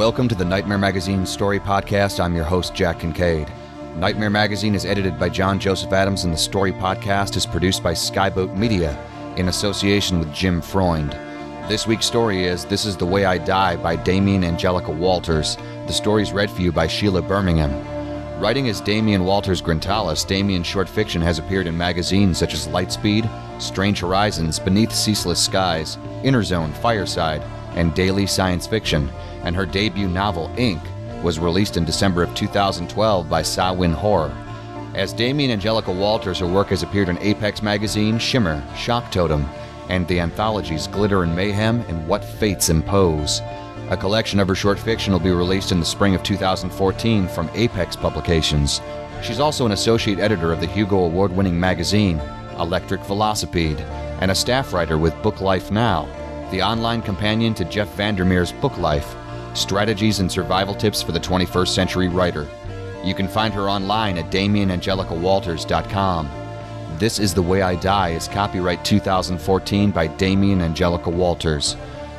Welcome to the Nightmare Magazine Story Podcast. I'm your host, Jack Kincaid. Nightmare Magazine is edited by John Joseph Adams, and the Story Podcast is produced by Skyboat Media in association with Jim Freund. This week's story is This is the Way I Die by Damien Angelica Walters. The story is read for you by Sile Bermingham. Writing as Damien Walters Grintalis, Damien's short fiction has appeared in magazines such as Lightspeed, Strange Horizons, Beneath Ceaseless Skies, Interzone, Fireside, and Daily Science Fiction, and her debut novel, Ink, was released in December of 2012 by Samhain Horror. As Damien Angelica Walters, her work has appeared in Apex Magazine, Shimmer, Shock Totem, and the anthologies Glitter and Mayhem and What Fates Impose. A collection of her short fiction will be released in the spring of 2014 from Apex Publications. She's also an associate editor of the Hugo Award winning magazine, Electric Velocipede, and a staff writer with Booklife Now, the online companion to Jeff VanderMeer's Book Life Strategies and Survival Tips for the 21st Century Writer. You can find her online at DamienAngelicawalters.com. This is the Way I Die is copyright 2014 by Damien Angelica Walters.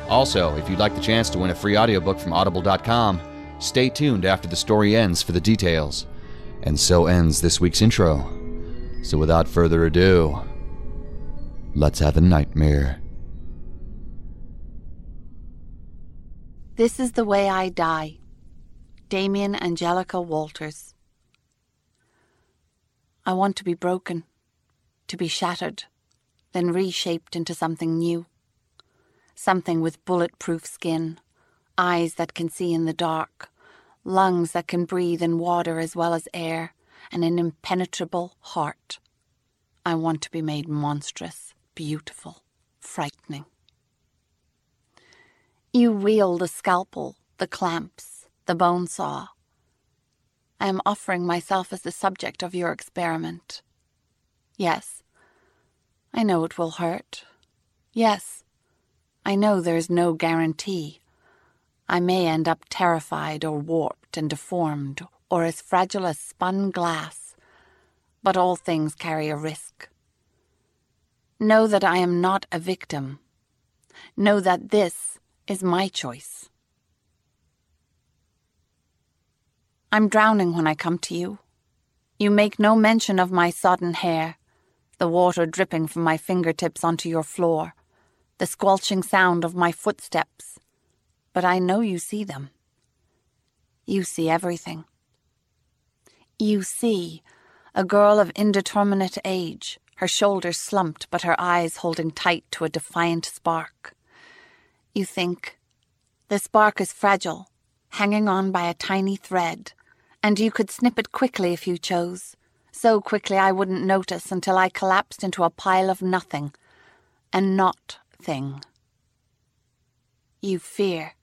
Also, if you'd like the chance to win a free audiobook from audible.com, stay tuned after the story ends for the details. And so ends this week's intro. So without further ado, let's have a nightmare. This is the way I die. Damien Angelica Walters. I want to be broken, to be shattered, then reshaped into something new. Something with bulletproof skin, eyes that can see in the dark, lungs that can breathe in water as well as air, and an impenetrable heart. I want to be made monstrous, beautiful, frightening. You wield the scalpel, the clamps, the bone saw. I am offering myself as the subject of your experiment. Yes, I know it will hurt. Yes, I know there is no guarantee. I may end up terrified or warped and deformed or as fragile as spun glass, but all things carry a risk. Know that I am not a victim. Know that this is my choice. I'm drowning when I come to you. You make no mention of my sodden hair, the water dripping from my fingertips onto your floor, the squelching sound of my footsteps. But I know you see them. You see everything. You see a girl of indeterminate age, her shoulders slumped but her eyes holding tight to a defiant spark. You think, the spark is fragile, hanging on by a tiny thread, and you could snip it quickly if you chose. So quickly I wouldn't notice until I collapsed into a pile of nothing, a not thing. You fear.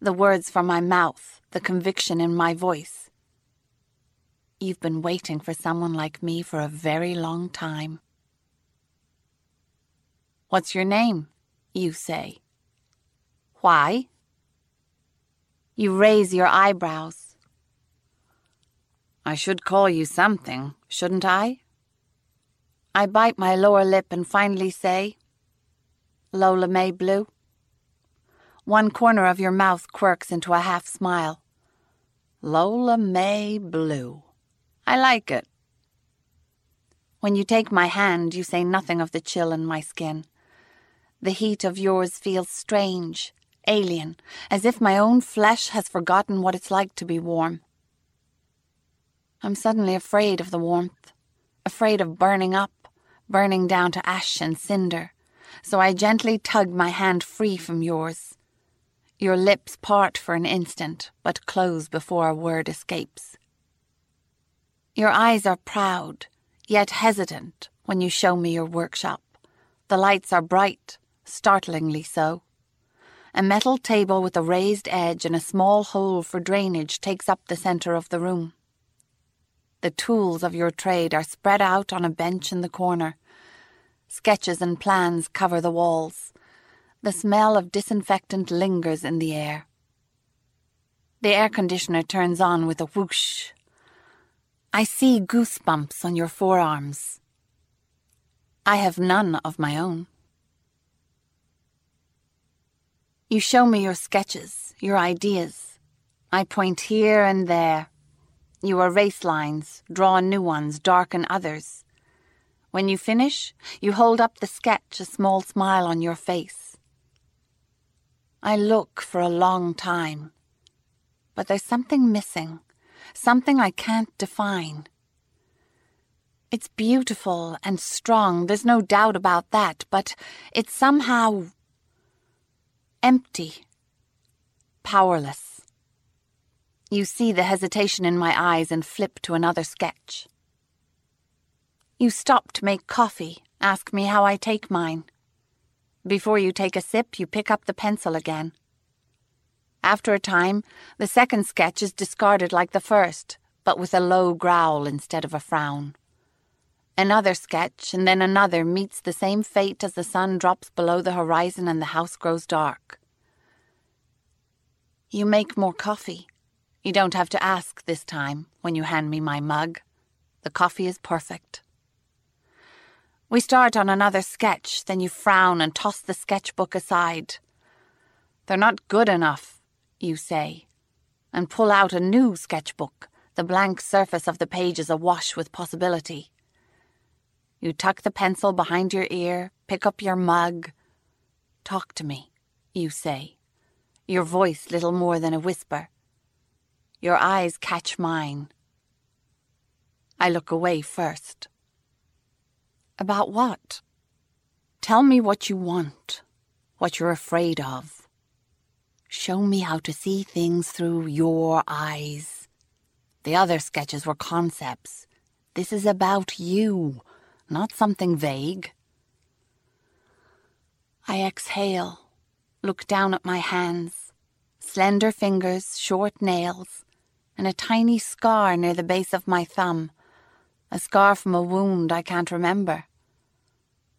The words from my mouth, the conviction in my voice. You've been waiting for someone like me for a very long time. What's your name? You say. Why? You raise your eyebrows. I should call you something, shouldn't I? I bite my lower lip and finally say, Lola May Blue. One corner of your mouth quirks into a half smile. Lola May Blue. I like it. When you take my hand, you say nothing of the chill in my skin. The heat of yours feels strange, alien, as if my own flesh has forgotten what it's like to be warm. I'm suddenly afraid of the warmth, afraid of burning up, burning down to ash and cinder, so I gently tug my hand free from yours. Your lips part for an instant, but close before a word escapes. Your eyes are proud, yet hesitant when you show me your workshop. The lights are bright, startlingly so. A metal table with a raised edge and a small hole for drainage takes up the center of the room. The tools of your trade are spread out on a bench in the corner. Sketches and plans cover the walls. The smell of disinfectant lingers in the air. The air conditioner turns on with a whoosh. I see goosebumps on your forearms. I have none of my own. You show me your sketches, your ideas. I point here and there. You erase lines, draw new ones, darken others. When you finish, you hold up the sketch, a small smile on your face. I look for a long time, but there's something missing, something I can't define. It's beautiful and strong, there's no doubt about that, but it's somehow empty, powerless. You see the hesitation in my eyes and flip to another sketch. You stop to make coffee, ask me how I take mine. Before you take a sip, you pick up the pencil again. After a time, the second sketch is discarded like the first, but with a low growl instead of a frown. Another sketch, and then another, meets the same fate as the sun drops below the horizon and the house grows dark. You make more coffee. You don't have to ask this time when you hand me my mug. The coffee is perfect. We start on another sketch, then you frown and toss the sketchbook aside. They're not good enough, you say, and pull out a new sketchbook, the blank surface of the pages awash with possibility. You tuck the pencil behind your ear, pick up your mug. Talk to me, you say, your voice little more than a whisper. Your eyes catch mine. I look away first. About what? Tell me what you want, what you're afraid of. Show me how to see things through your eyes. The other sketches were concepts. This is about you not something vague. I exhale, look down at my hands, slender fingers, short nails, and a tiny scar near the base of my thumb, a scar from a wound I can't remember.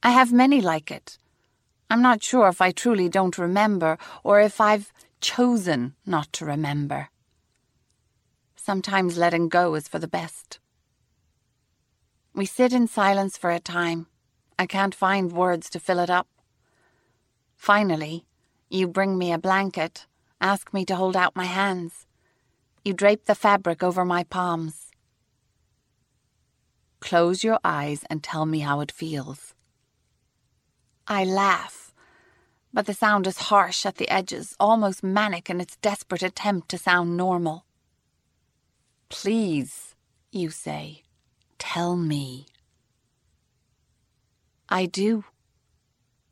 I have many like it. I'm not sure if I truly don't remember or if I've chosen not to remember. Sometimes letting go is for the best. We sit in silence for a time. I can't find words to fill it up. Finally, you bring me a blanket, ask me to hold out my hands. You drape the fabric over my palms. Close your eyes and tell me how it feels. I laugh, but the sound is harsh at the edges, almost manic in its desperate attempt to sound normal. Please, you say. Tell me. I do.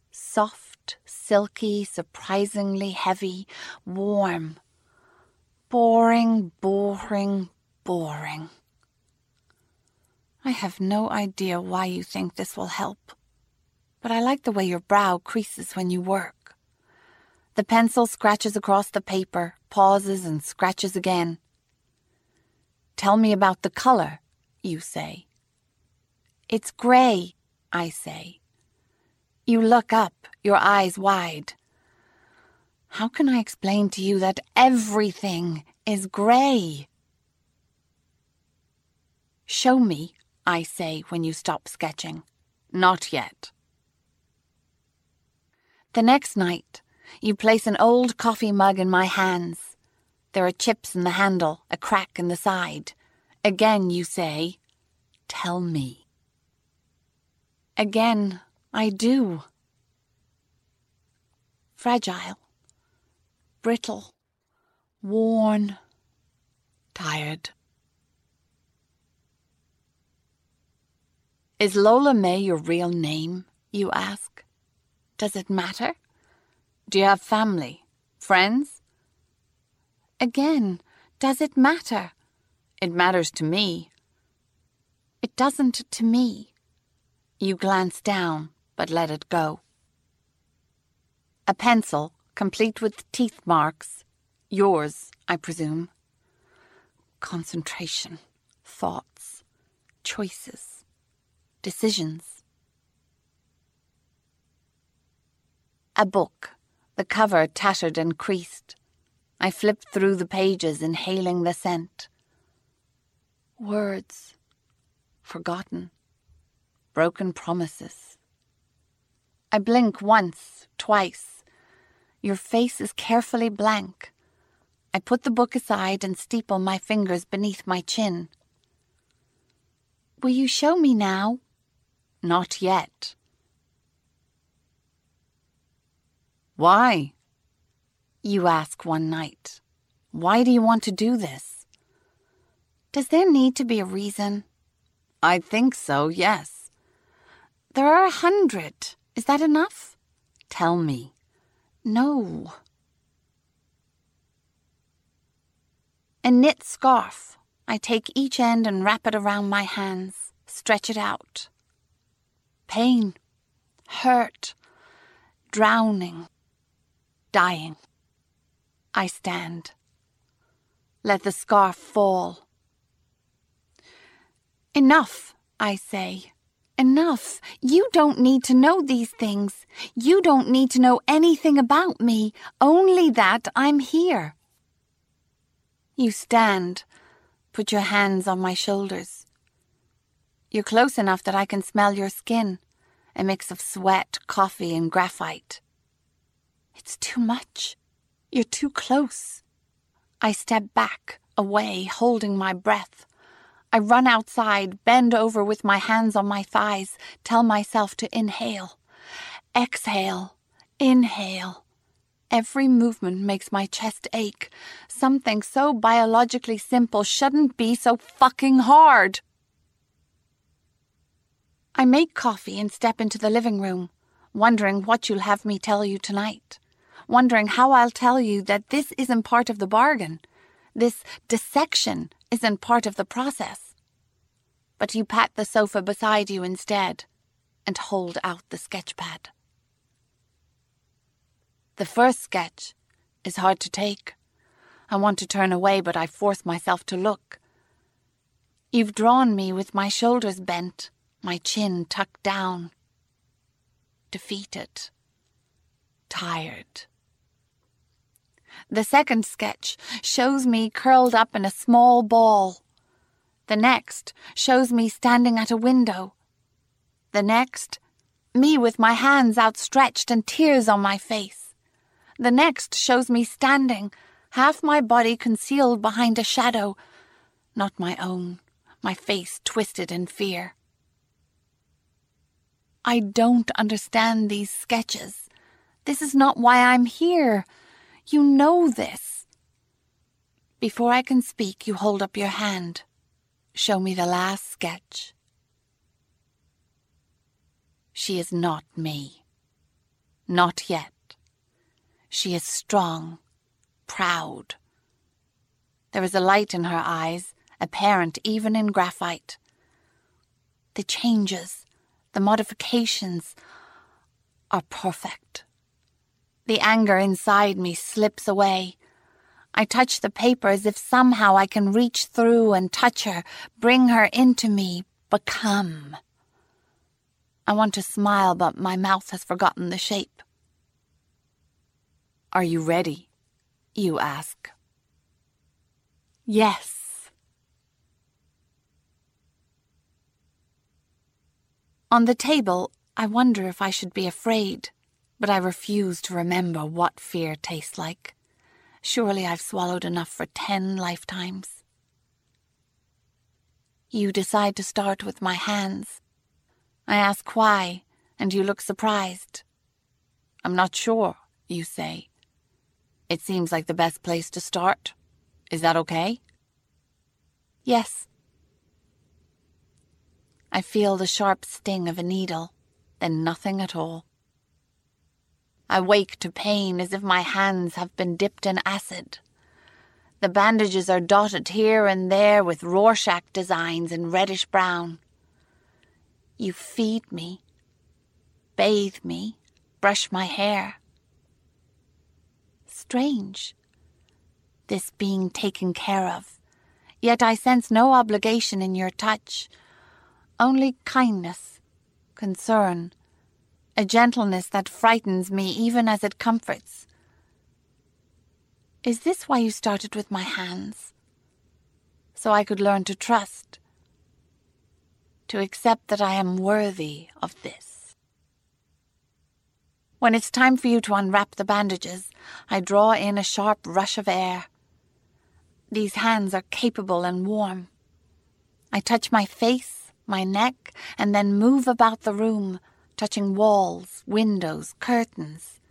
Soft, silky, surprisingly heavy, warm. Boring, boring, boring. I have no idea why you think this will help, but I like the way your brow creases when you work. The pencil scratches across the paper, pauses, and scratches again. Tell me about the color, you say. It's grey, I say. You look up, your eyes wide. How can I explain to you that everything is grey? Show me, I say when you stop sketching. Not yet. The next night, you place an old coffee mug in my hands. There are chips in the handle, a crack in the side. Again, you say, Tell me. Again, I do. Fragile, brittle, worn, tired. Is Lola May your real name, you ask? Does it matter? Do you have family? Friends? Again, does it matter? It matters to me. It doesn't to me. You glance down, but let it go. A pencil, complete with teeth marks. Yours, I presume. Concentration, thoughts, choices, decisions. A book, the cover tattered and creased. I flip through the pages, inhaling the scent. Words forgotten, broken promises. I blink once, twice. Your face is carefully blank. I put the book aside and steeple my fingers beneath my chin. Will you show me now? Not yet. Why? You ask one night. Why do you want to do this? Does there need to be a reason? I think so, yes. There are a hundred. Is that enough? Tell me. No. A knit scarf. I take each end and wrap it around my hands, stretch it out. Pain, hurt, drowning, dying. I stand. Let the scarf fall. Enough, I say. Enough. You don't need to know these things. You don't need to know anything about me, only that I'm here. You stand, put your hands on my shoulders. You're close enough that I can smell your skin, a mix of sweat, coffee, and graphite. It's too much. You're too close. I step back, away, holding my breath. I run outside, bend over with my hands on my thighs, tell myself to inhale. Exhale. Inhale. Every movement makes my chest ache. Something so biologically simple shouldn't be so fucking hard. I make coffee and step into the living room, wondering what you'll have me tell you tonight wondering how I'll tell you that this isn't part of the bargain. This dissection isn't part of the process. But you pat the sofa beside you instead and hold out the sketch pad. The first sketch is hard to take. I want to turn away, but I force myself to look. You've drawn me with my shoulders bent, my chin tucked down. Defeated. Tired. The second sketch shows me curled up in a small ball. The next shows me standing at a window. The next, me with my hands outstretched and tears on my face. The next shows me standing, half my body concealed behind a shadow, not my own, my face twisted in fear. I don't understand these sketches. This is not why I'm here. You know this. Before I can speak, you hold up your hand. Show me the last sketch. She is not me. Not yet. She is strong, proud. There is a light in her eyes, apparent even in graphite. The changes, the modifications are perfect. The anger inside me slips away. I touch the paper as if somehow I can reach through and touch her, bring her into me, become. I want to smile, but my mouth has forgotten the shape. Are you ready? You ask. Yes. On the table, I wonder if I should be afraid, but I refuse to remember what fear tastes like. Surely I've swallowed enough for ten lifetimes. You decide to start with my hands. I ask why, and you look surprised. I'm not sure, you say. It seems like the best place to start. Is that okay? Yes. I feel the sharp sting of a needle, then nothing at all. I wake to pain as if my hands have been dipped in acid. The bandages are dotted here and there with Rorschach designs in reddish brown. You feed me, bathe me, brush my hair. Strange, this being taken care of, yet I sense no obligation in your touch, only kindness, concern, a gentleness that frightens me even as it comforts. Is this why you started with my hands? So I could learn to trust, to accept that I am worthy of this. When it's time for you to unwrap the bandages, I draw in a sharp rush of air. These hands are capable and warm. I touch my face, my neck, and then move about the room, touching walls, windows, curtains.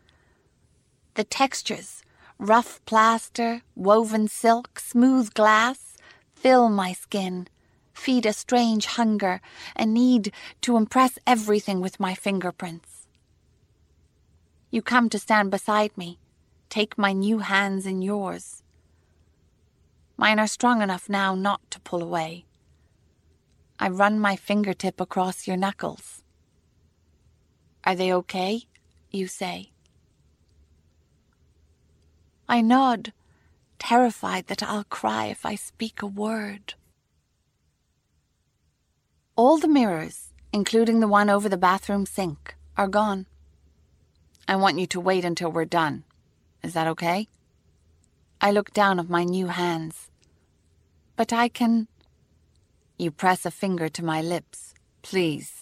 The textures, rough plaster, woven silk, smooth glass, fill my skin, feed a strange hunger, a need to impress everything with my fingerprints. You come to stand beside me, take my new hands in yours. Mine are strong enough now not to pull away. I run my fingertip across your knuckles. Are they okay? You say. I nod, terrified that I'll cry if I speak a word. All the mirrors, including the one over the bathroom sink, are gone. I want you to wait until we're done. Is that okay? I look down at my new hands. But I can. You press a finger to my lips. Please.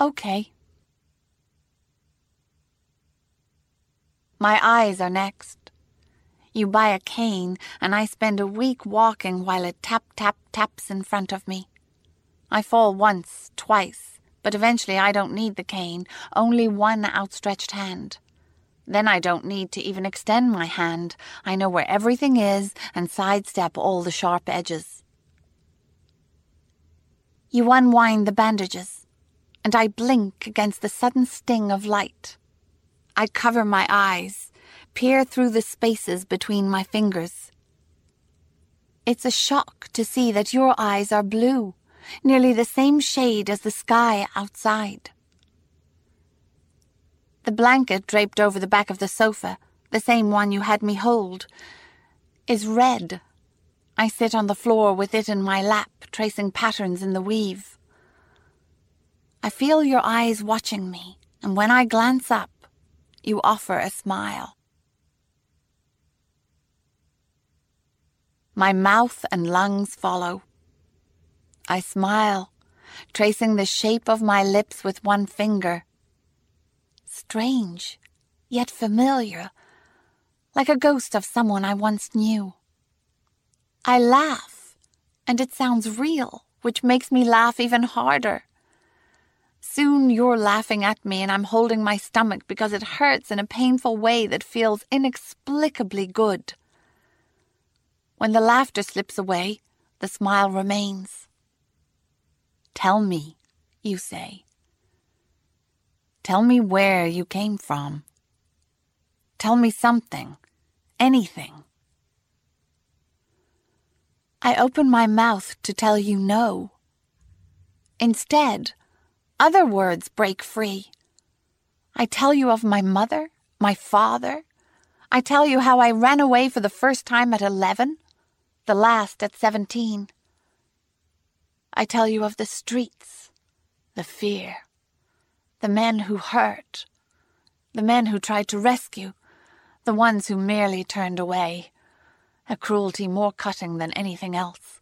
Okay. My eyes are next. You buy a cane, and I spend a week walking while it tap tap taps in front of me. I fall once, twice, but eventually I don't need the cane, only one outstretched hand. Then I don't need to even extend my hand. I know where everything is and sidestep all the sharp edges. You unwind the bandages and I blink against the sudden sting of light. I cover my eyes, peer through the spaces between my fingers. It's a shock to see that your eyes are blue, nearly the same shade as the sky outside. The blanket draped over the back of the sofa, the same one you had me hold, is red. I sit on the floor with it in my lap, tracing patterns in the weave. I feel your eyes watching me, and when I glance up, you offer a smile. My mouth and lungs follow. I smile, tracing the shape of my lips with one finger. Strange, yet familiar, like a ghost of someone I once knew. I laugh, and it sounds real, which makes me laugh even harder. Soon you're laughing at me, and I'm holding my stomach because it hurts in a painful way that feels inexplicably good. When the laughter slips away, the smile remains. Tell me, you say. Tell me where you came from. Tell me something, anything. I open my mouth to tell you no. Instead, other words break free. I tell you of my mother, my father, I tell you how I ran away for the first time at eleven, the last at seventeen. I tell you of the streets, the fear, the men who hurt, the men who tried to rescue, the ones who merely turned away, a cruelty more cutting than anything else.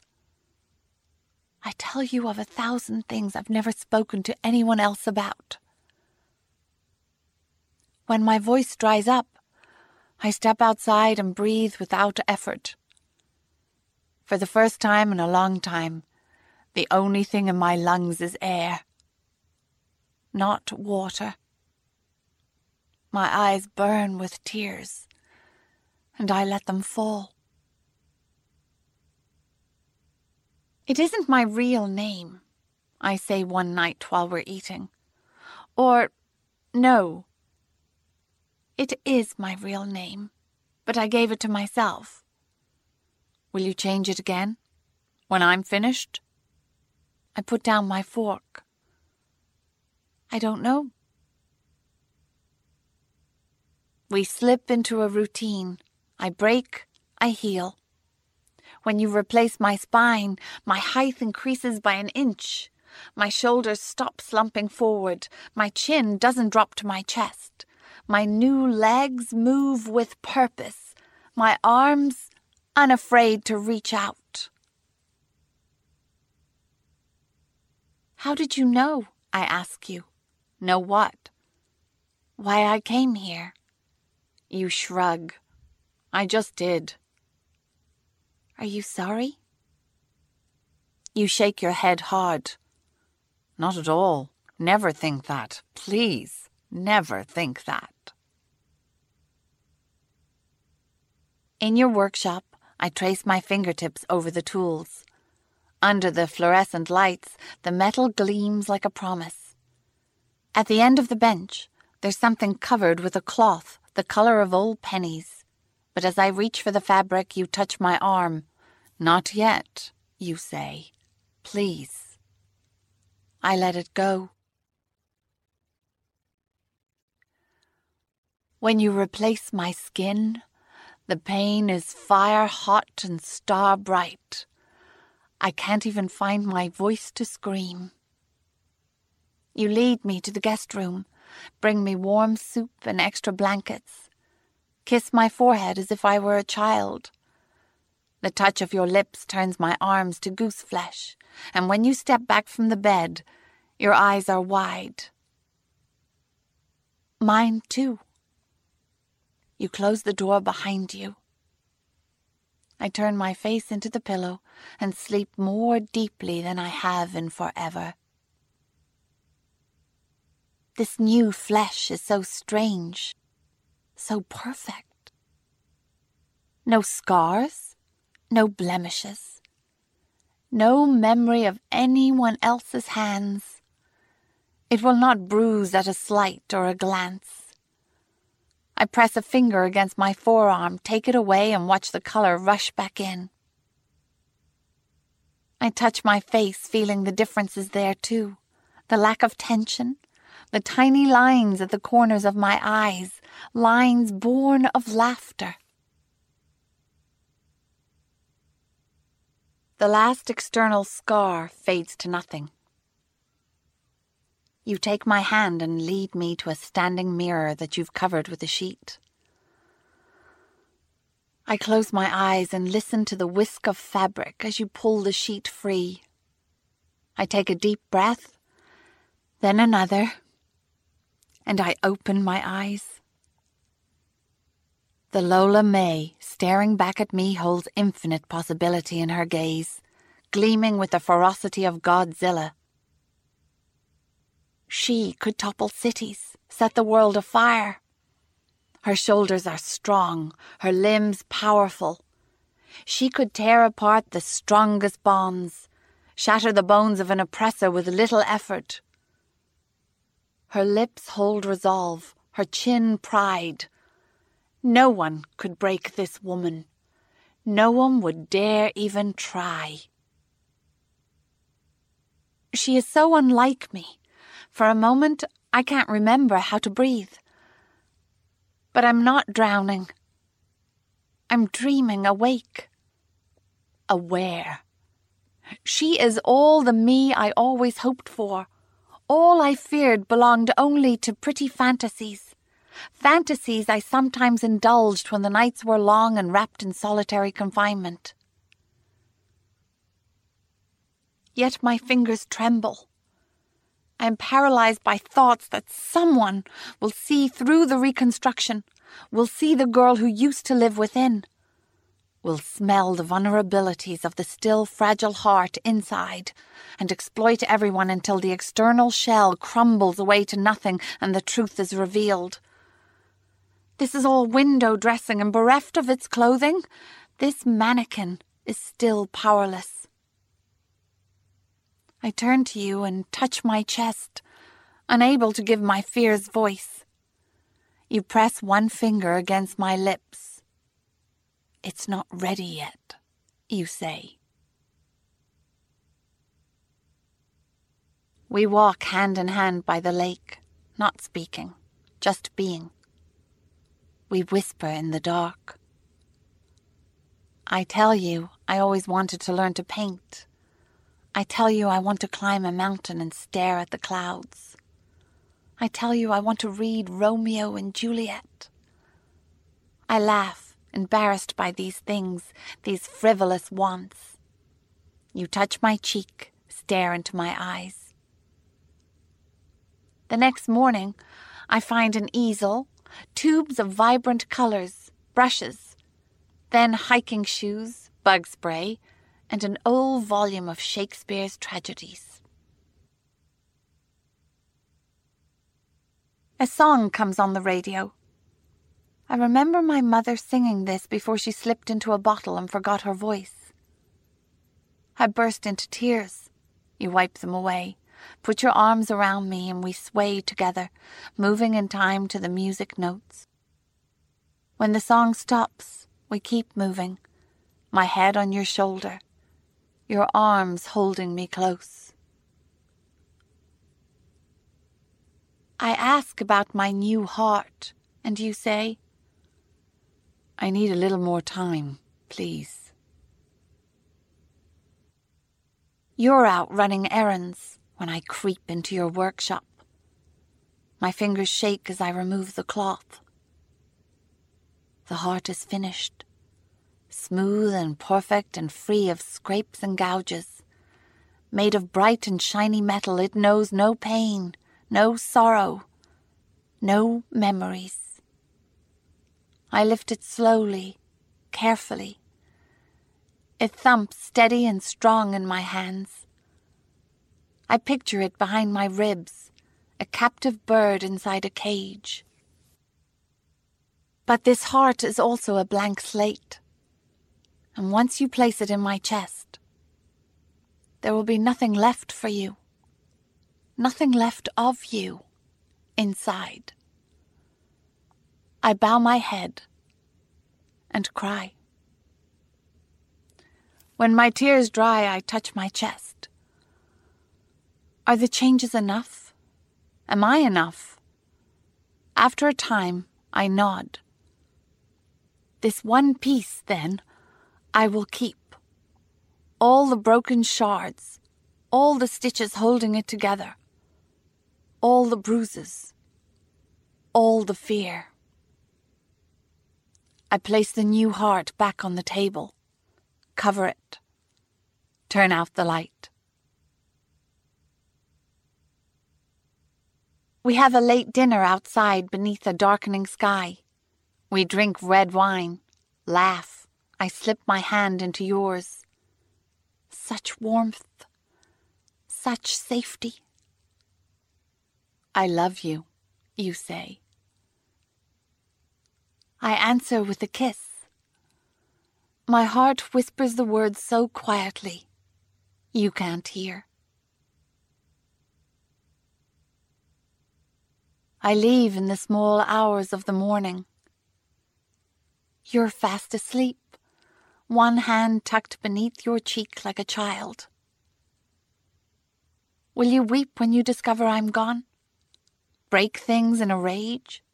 I tell you of a thousand things I've never spoken to anyone else about. When my voice dries up, I step outside and breathe without effort. For the first time in a long time, the only thing in my lungs is air, not water. My eyes burn with tears, and I let them fall. It isn't my real name, I say one night while we're eating. Or, no. It is my real name, but I gave it to myself. Will you change it again? When I'm finished? I put down my fork. I don't know. We slip into a routine. I break, I heal. When you replace my spine, my height increases by an inch. My shoulders stop slumping forward. My chin doesn't drop to my chest. My new legs move with purpose. My arms unafraid to reach out. How did you know? I ask you. Know what? Why I came here. You shrug. I just did. Are you sorry? You shake your head hard. Not at all. Never think that. Please, never think that. In your workshop, I trace my fingertips over the tools. Under the fluorescent lights, the metal gleams like a promise. At the end of the bench, there's something covered with a cloth the color of old pennies. But as I reach for the fabric, you touch my arm. Not yet, you say. Please. I let it go. When you replace my skin, the pain is fire hot and star bright. I can't even find my voice to scream. You lead me to the guest room, bring me warm soup and extra blankets, kiss my forehead as if I were a child. The touch of your lips turns my arms to goose flesh, and when you step back from the bed, your eyes are wide. Mine, too. You close the door behind you. I turn my face into the pillow and sleep more deeply than I have in forever. This new flesh is so strange, so perfect. No scars, no blemishes, no memory of anyone else's hands. It will not bruise at a slight or a glance. I press a finger against my forearm, take it away, and watch the color rush back in. I touch my face, feeling the differences there too the lack of tension, the tiny lines at the corners of my eyes, lines born of laughter. The last external scar fades to nothing. You take my hand and lead me to a standing mirror that you've covered with a sheet. I close my eyes and listen to the whisk of fabric as you pull the sheet free. I take a deep breath, then another, and I open my eyes. The Lola May, staring back at me, holds infinite possibility in her gaze, gleaming with the ferocity of Godzilla. She could topple cities, set the world afire. Her shoulders are strong, her limbs powerful. She could tear apart the strongest bonds, shatter the bones of an oppressor with little effort. Her lips hold resolve, her chin pride. No one could break this woman. No one would dare even try. She is so unlike me for a moment, I can't remember how to breathe. But I'm not drowning. I'm dreaming awake. Aware. She is all the me I always hoped for. All I feared belonged only to pretty fantasies. Fantasies I sometimes indulged when the nights were long and wrapped in solitary confinement. Yet my fingers tremble. I am paralyzed by thoughts that someone will see through the reconstruction, will see the girl who used to live within, will smell the vulnerabilities of the still fragile heart inside, and exploit everyone until the external shell crumbles away to nothing and the truth is revealed. This is all window dressing, and bereft of its clothing, this mannequin is still powerless. I turn to you and touch my chest, unable to give my fears voice. You press one finger against my lips. It's not ready yet, you say. We walk hand in hand by the lake, not speaking, just being. We whisper in the dark. I tell you, I always wanted to learn to paint I tell you I want to climb a mountain and stare at the clouds. I tell you I want to read Romeo and Juliet. I laugh, embarrassed by these things, these frivolous wants. You touch my cheek, stare into my eyes. The next morning, I find an easel, tubes of vibrant colors, brushes, then hiking shoes, bug spray, and an old volume of Shakespeare's tragedies. A song comes on the radio. I remember my mother singing this before she slipped into a bottle and forgot her voice. I burst into tears. You wipe them away, put your arms around me, and we sway together, moving in time to the music notes. When the song stops, we keep moving, my head on your shoulder, your arms holding me close. I ask about my new heart, and you say, I need a little more time, please. You're out running errands when I creep into your workshop. My fingers shake as I remove the cloth. The heart is finished smooth and perfect and free of scrapes and gouges. Made of bright and shiny metal, it knows no pain, no sorrow, no memories. I lift it slowly, carefully. It thumps steady and strong in my hands. I picture it behind my ribs, a captive bird inside a cage. But this heart is also a blank slate and once you place it in my chest, there will be nothing left for you, nothing left of you inside. I bow my head and cry. When my tears dry, I touch my chest. Are the changes enough? Am I enough? After a time, I nod. This one piece, then, I will keep. All the broken shards, all the stitches holding it together, all the bruises, all the fear. I place the new heart back on the table, cover it, turn out the light. We have a late dinner outside beneath a darkening sky. We drink red wine, laugh, I slip my hand into yours. Such warmth, such safety. I love you, you say. I answer with a kiss. My heart whispers the words so quietly, you can't hear. I leave in the small hours of the morning. You're fast asleep one hand tucked beneath your cheek like a child. Will you weep when you discover I'm gone? Break things in a rage?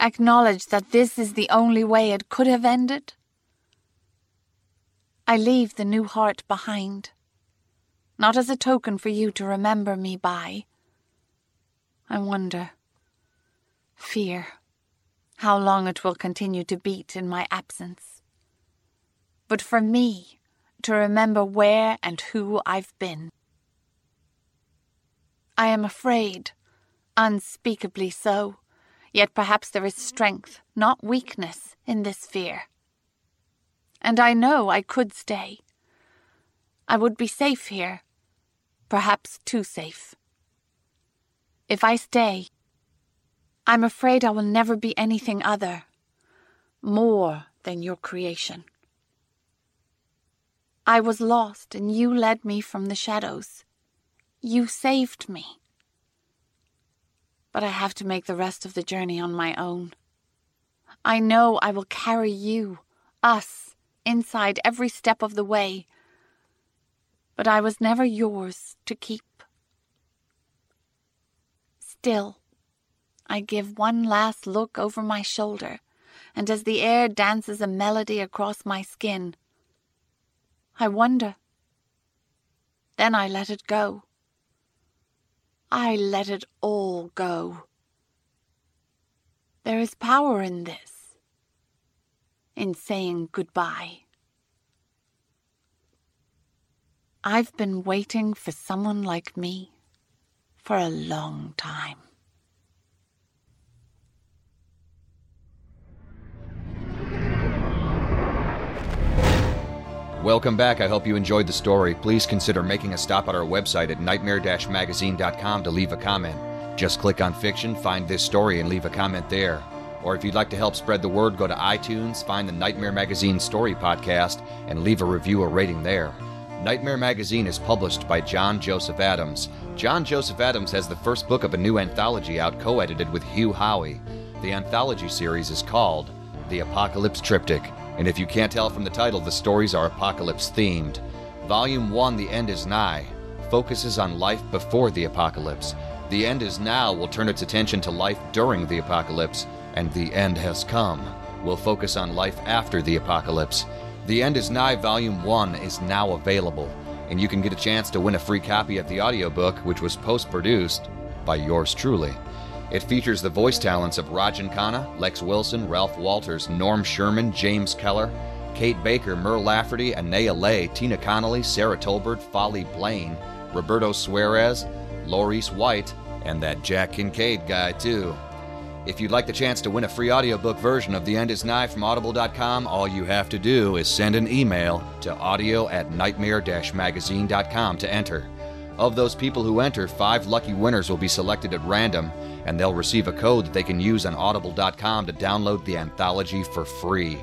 Acknowledge that this is the only way it could have ended? I leave the new heart behind, not as a token for you to remember me by. I wonder, fear, how long it will continue to beat in my absence. But for me, to remember where and who I've been. I am afraid, unspeakably so, yet perhaps there is strength, not weakness, in this fear. And I know I could stay. I would be safe here, perhaps too safe. If I stay, I'm afraid I will never be anything other, more than your creation. I was lost, and you led me from the shadows. You saved me. But I have to make the rest of the journey on my own. I know I will carry you, us, inside every step of the way. But I was never yours to keep. Still, I give one last look over my shoulder, and as the air dances a melody across my skin, I wonder. Then I let it go. I let it all go. There is power in this, in saying goodbye. I've been waiting for someone like me for a long time. Welcome back. I hope you enjoyed the story. Please consider making a stop at our website at nightmare-magazine.com to leave a comment. Just click on fiction, find this story, and leave a comment there. Or if you'd like to help spread the word, go to iTunes, find the Nightmare Magazine Story Podcast, and leave a review or rating there. Nightmare Magazine is published by John Joseph Adams. John Joseph Adams has the first book of a new anthology out co edited with Hugh Howey. The anthology series is called The Apocalypse Triptych and if you can't tell from the title, the stories are apocalypse themed. Volume 1, The End is Nigh, focuses on life before the apocalypse. The End is Now will turn its attention to life during the apocalypse, and The End Has Come will focus on life after the apocalypse. The End is Nigh Volume 1 is now available, and you can get a chance to win a free copy of the audiobook, which was post produced by yours truly. It features the voice talents of Rajan Khanna, Lex Wilson, Ralph Walters, Norm Sherman, James Keller, Kate Baker, Mur Lafferty, Anaya Lay, Tina Connolly, Sarah Tolbert, Folly Blaine, Roberto Suarez, Laurice White, and that Jack Kincaid guy, too. If you'd like the chance to win a free audiobook version of The End Is Nigh from Audible.com, all you have to do is send an email to audio at nightmare magazine.com to enter. Of those people who enter, five lucky winners will be selected at random, and they'll receive a code that they can use on audible.com to download the anthology for free.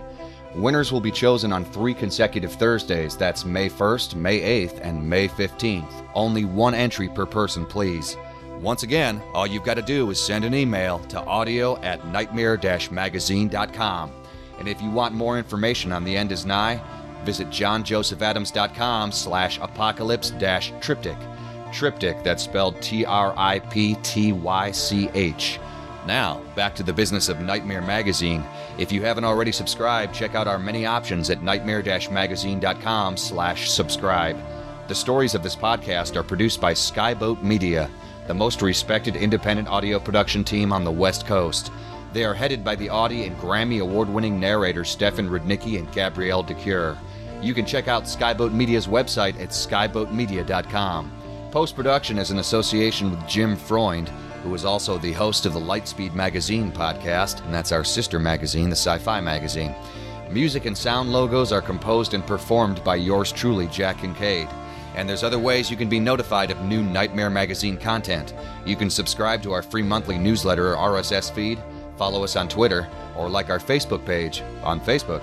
Winners will be chosen on three consecutive Thursdays. That's May 1st, May 8th, and May 15th. Only one entry per person, please. Once again, all you've got to do is send an email to audio at nightmare magazine.com. And if you want more information on The End Is Nigh, visit johnjosephadams.com slash apocalypse triptych. Triptych, that's spelled T R I P T Y C H. Now, back to the business of Nightmare Magazine. If you haven't already subscribed, check out our many options at nightmare-magazine.com slash subscribe. The stories of this podcast are produced by Skyboat Media, the most respected independent audio production team on the West Coast. They are headed by the Audie and Grammy award-winning narrators Stefan Rudnicki and Gabrielle de Cuir. You can check out Skyboat Media's website at skyboatmedia.com. Post production is an association with Jim Freund, who is also the host of the Lightspeed Magazine podcast, and that's our sister magazine, the Sci Fi Magazine. Music and sound logos are composed and performed by yours truly, Jack Kincaid. And there's other ways you can be notified of new Nightmare Magazine content. You can subscribe to our free monthly newsletter or RSS feed, follow us on Twitter, or like our Facebook page on Facebook.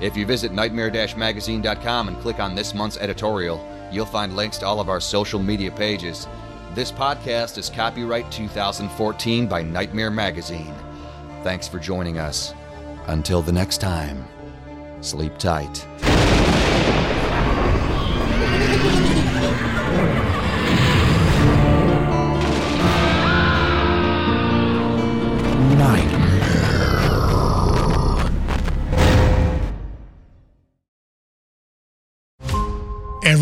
If you visit nightmare-magazine.com and click on this month's editorial, You'll find links to all of our social media pages. This podcast is copyright 2014 by Nightmare Magazine. Thanks for joining us. Until the next time, sleep tight. Nightmare.